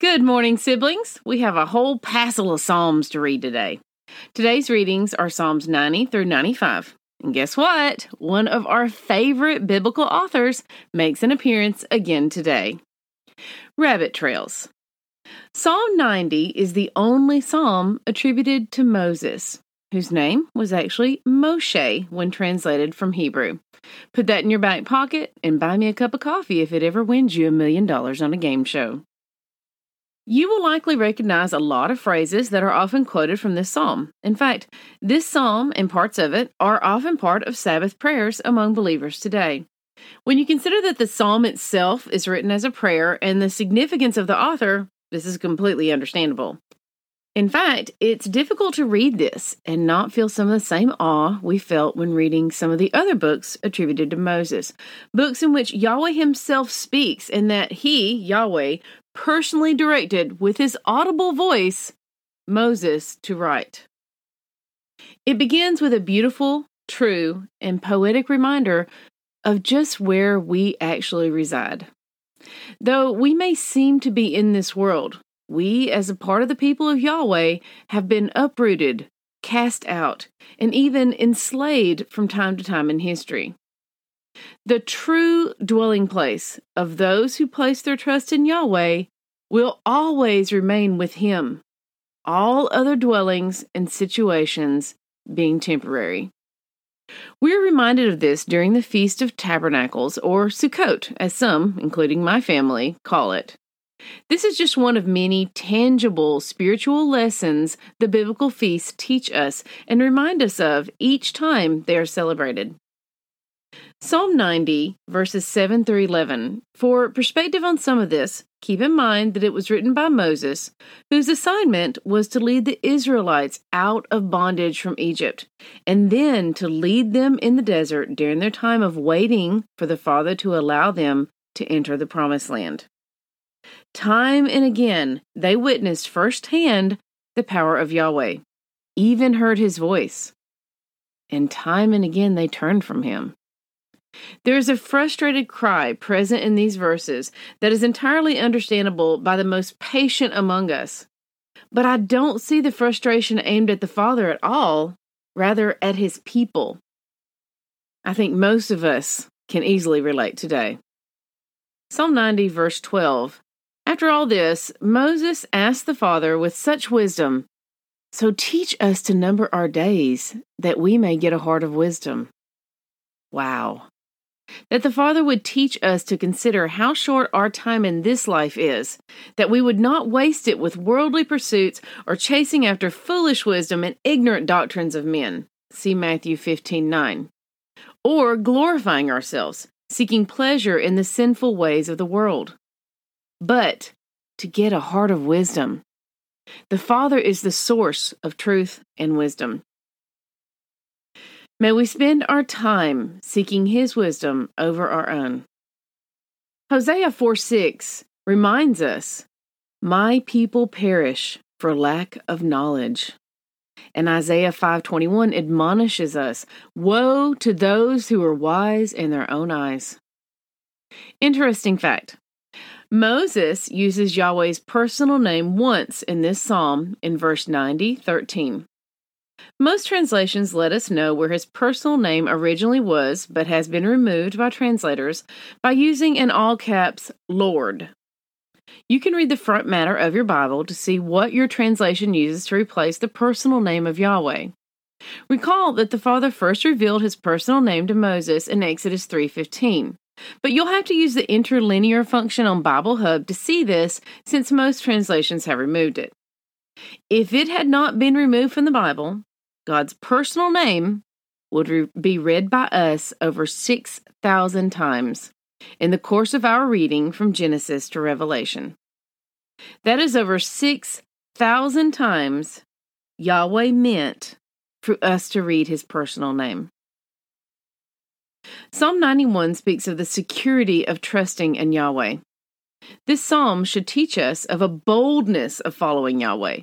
Good morning, siblings. We have a whole passel of Psalms to read today. Today's readings are Psalms 90 through 95. And guess what? One of our favorite biblical authors makes an appearance again today. Rabbit Trails. Psalm 90 is the only psalm attributed to Moses, whose name was actually Moshe when translated from Hebrew. Put that in your back pocket and buy me a cup of coffee if it ever wins you a million dollars on a game show. You will likely recognize a lot of phrases that are often quoted from this psalm. In fact, this psalm and parts of it are often part of Sabbath prayers among believers today. When you consider that the psalm itself is written as a prayer and the significance of the author, this is completely understandable. In fact, it's difficult to read this and not feel some of the same awe we felt when reading some of the other books attributed to Moses. Books in which Yahweh himself speaks and that he, Yahweh, personally directed with his audible voice Moses to write. It begins with a beautiful, true, and poetic reminder of just where we actually reside. Though we may seem to be in this world, we, as a part of the people of Yahweh, have been uprooted, cast out, and even enslaved from time to time in history. The true dwelling place of those who place their trust in Yahweh will always remain with Him, all other dwellings and situations being temporary. We're reminded of this during the Feast of Tabernacles, or Sukkot, as some, including my family, call it. This is just one of many tangible spiritual lessons the biblical feasts teach us and remind us of each time they are celebrated. Psalm 90, verses 7 through 11. For perspective on some of this, keep in mind that it was written by Moses, whose assignment was to lead the Israelites out of bondage from Egypt, and then to lead them in the desert during their time of waiting for the Father to allow them to enter the Promised Land. Time and again, they witnessed firsthand the power of Yahweh, even heard his voice. And time and again, they turned from him. There is a frustrated cry present in these verses that is entirely understandable by the most patient among us. But I don't see the frustration aimed at the Father at all, rather at his people. I think most of us can easily relate today. Psalm 90, verse 12. After all this, Moses asked the Father with such wisdom, So teach us to number our days, that we may get a heart of wisdom. Wow that the Father would teach us to consider how short our time in this life is, that we would not waste it with worldly pursuits or chasing after foolish wisdom and ignorant doctrines of men. See Matthew 15 9. Or glorifying ourselves, seeking pleasure in the sinful ways of the world. But to get a heart of wisdom. The Father is the source of truth and wisdom. May we spend our time seeking His wisdom over our own. Hosea 4 6 reminds us, My people perish for lack of knowledge. And Isaiah 5:21 admonishes us, woe to those who are wise in their own eyes. Interesting fact. Moses uses Yahweh's personal name once in this psalm in verse 90:13. Most translations let us know where his personal name originally was, but has been removed by translators by using in all caps Lord. You can read the front matter of your Bible to see what your translation uses to replace the personal name of Yahweh. Recall that the Father first revealed his personal name to Moses in Exodus 3:15. But you'll have to use the interlinear function on Bible Hub to see this since most translations have removed it. If it had not been removed from the Bible, God's personal name would re- be read by us over 6,000 times in the course of our reading from Genesis to Revelation. That is over 6,000 times Yahweh meant for us to read his personal name. Psalm 91 speaks of the security of trusting in Yahweh. This psalm should teach us of a boldness of following Yahweh.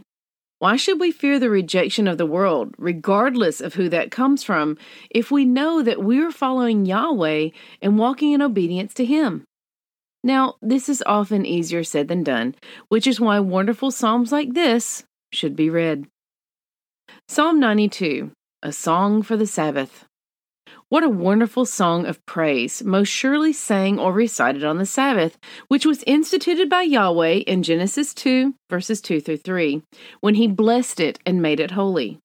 Why should we fear the rejection of the world, regardless of who that comes from, if we know that we're following Yahweh and walking in obedience to Him? Now, this is often easier said than done, which is why wonderful Psalms like this should be read. Psalm 92, a song for the Sabbath. What a wonderful song of praise, most surely sang or recited on the Sabbath, which was instituted by Yahweh in Genesis 2, verses 2 through 3, when he blessed it and made it holy.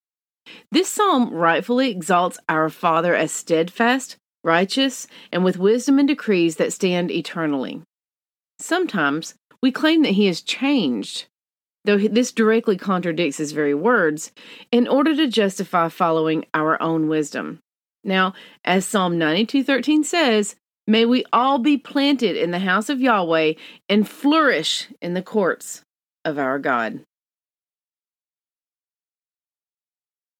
This psalm rightfully exalts our Father as steadfast, righteous, and with wisdom and decrees that stand eternally. Sometimes we claim that he has changed, though this directly contradicts his very words, in order to justify following our own wisdom. Now, as Psalm 92:13 says, may we all be planted in the house of Yahweh and flourish in the courts of our God.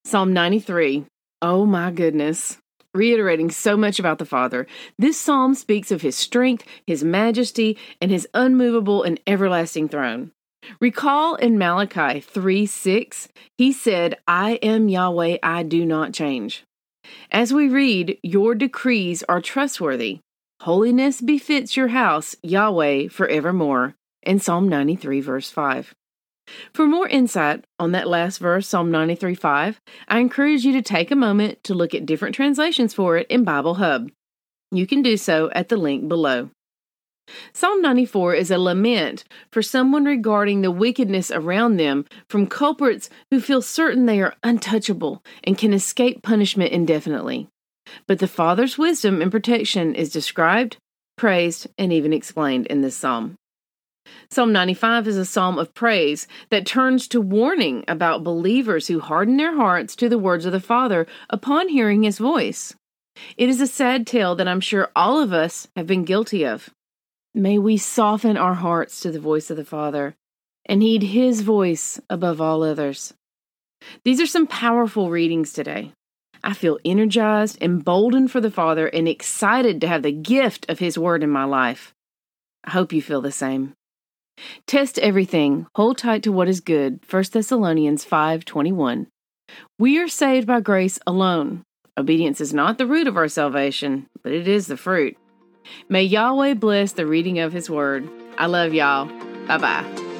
Psalm 93. Oh my goodness. Reiterating so much about the Father, this psalm speaks of his strength, his majesty, and his unmovable and everlasting throne. Recall in Malachi 3 6, he said, I am Yahweh, I do not change. As we read, Your decrees are trustworthy. Holiness befits your house, Yahweh, forevermore. In Psalm 93, verse 5. For more insight on that last verse, Psalm 93 5, I encourage you to take a moment to look at different translations for it in Bible Hub. You can do so at the link below. Psalm 94 is a lament for someone regarding the wickedness around them from culprits who feel certain they are untouchable and can escape punishment indefinitely. But the Father's wisdom and protection is described, praised, and even explained in this psalm. Psalm 95 is a psalm of praise that turns to warning about believers who harden their hearts to the words of the Father upon hearing his voice. It is a sad tale that I'm sure all of us have been guilty of. May we soften our hearts to the voice of the Father and heed His voice above all others. These are some powerful readings today. I feel energized, emboldened for the Father, and excited to have the gift of His Word in my life. I hope you feel the same. Test everything, hold tight to what is good. 1 Thessalonians 5:21. We are saved by grace alone. Obedience is not the root of our salvation, but it is the fruit. May Yahweh bless the reading of His word. I love y'all. Bye bye.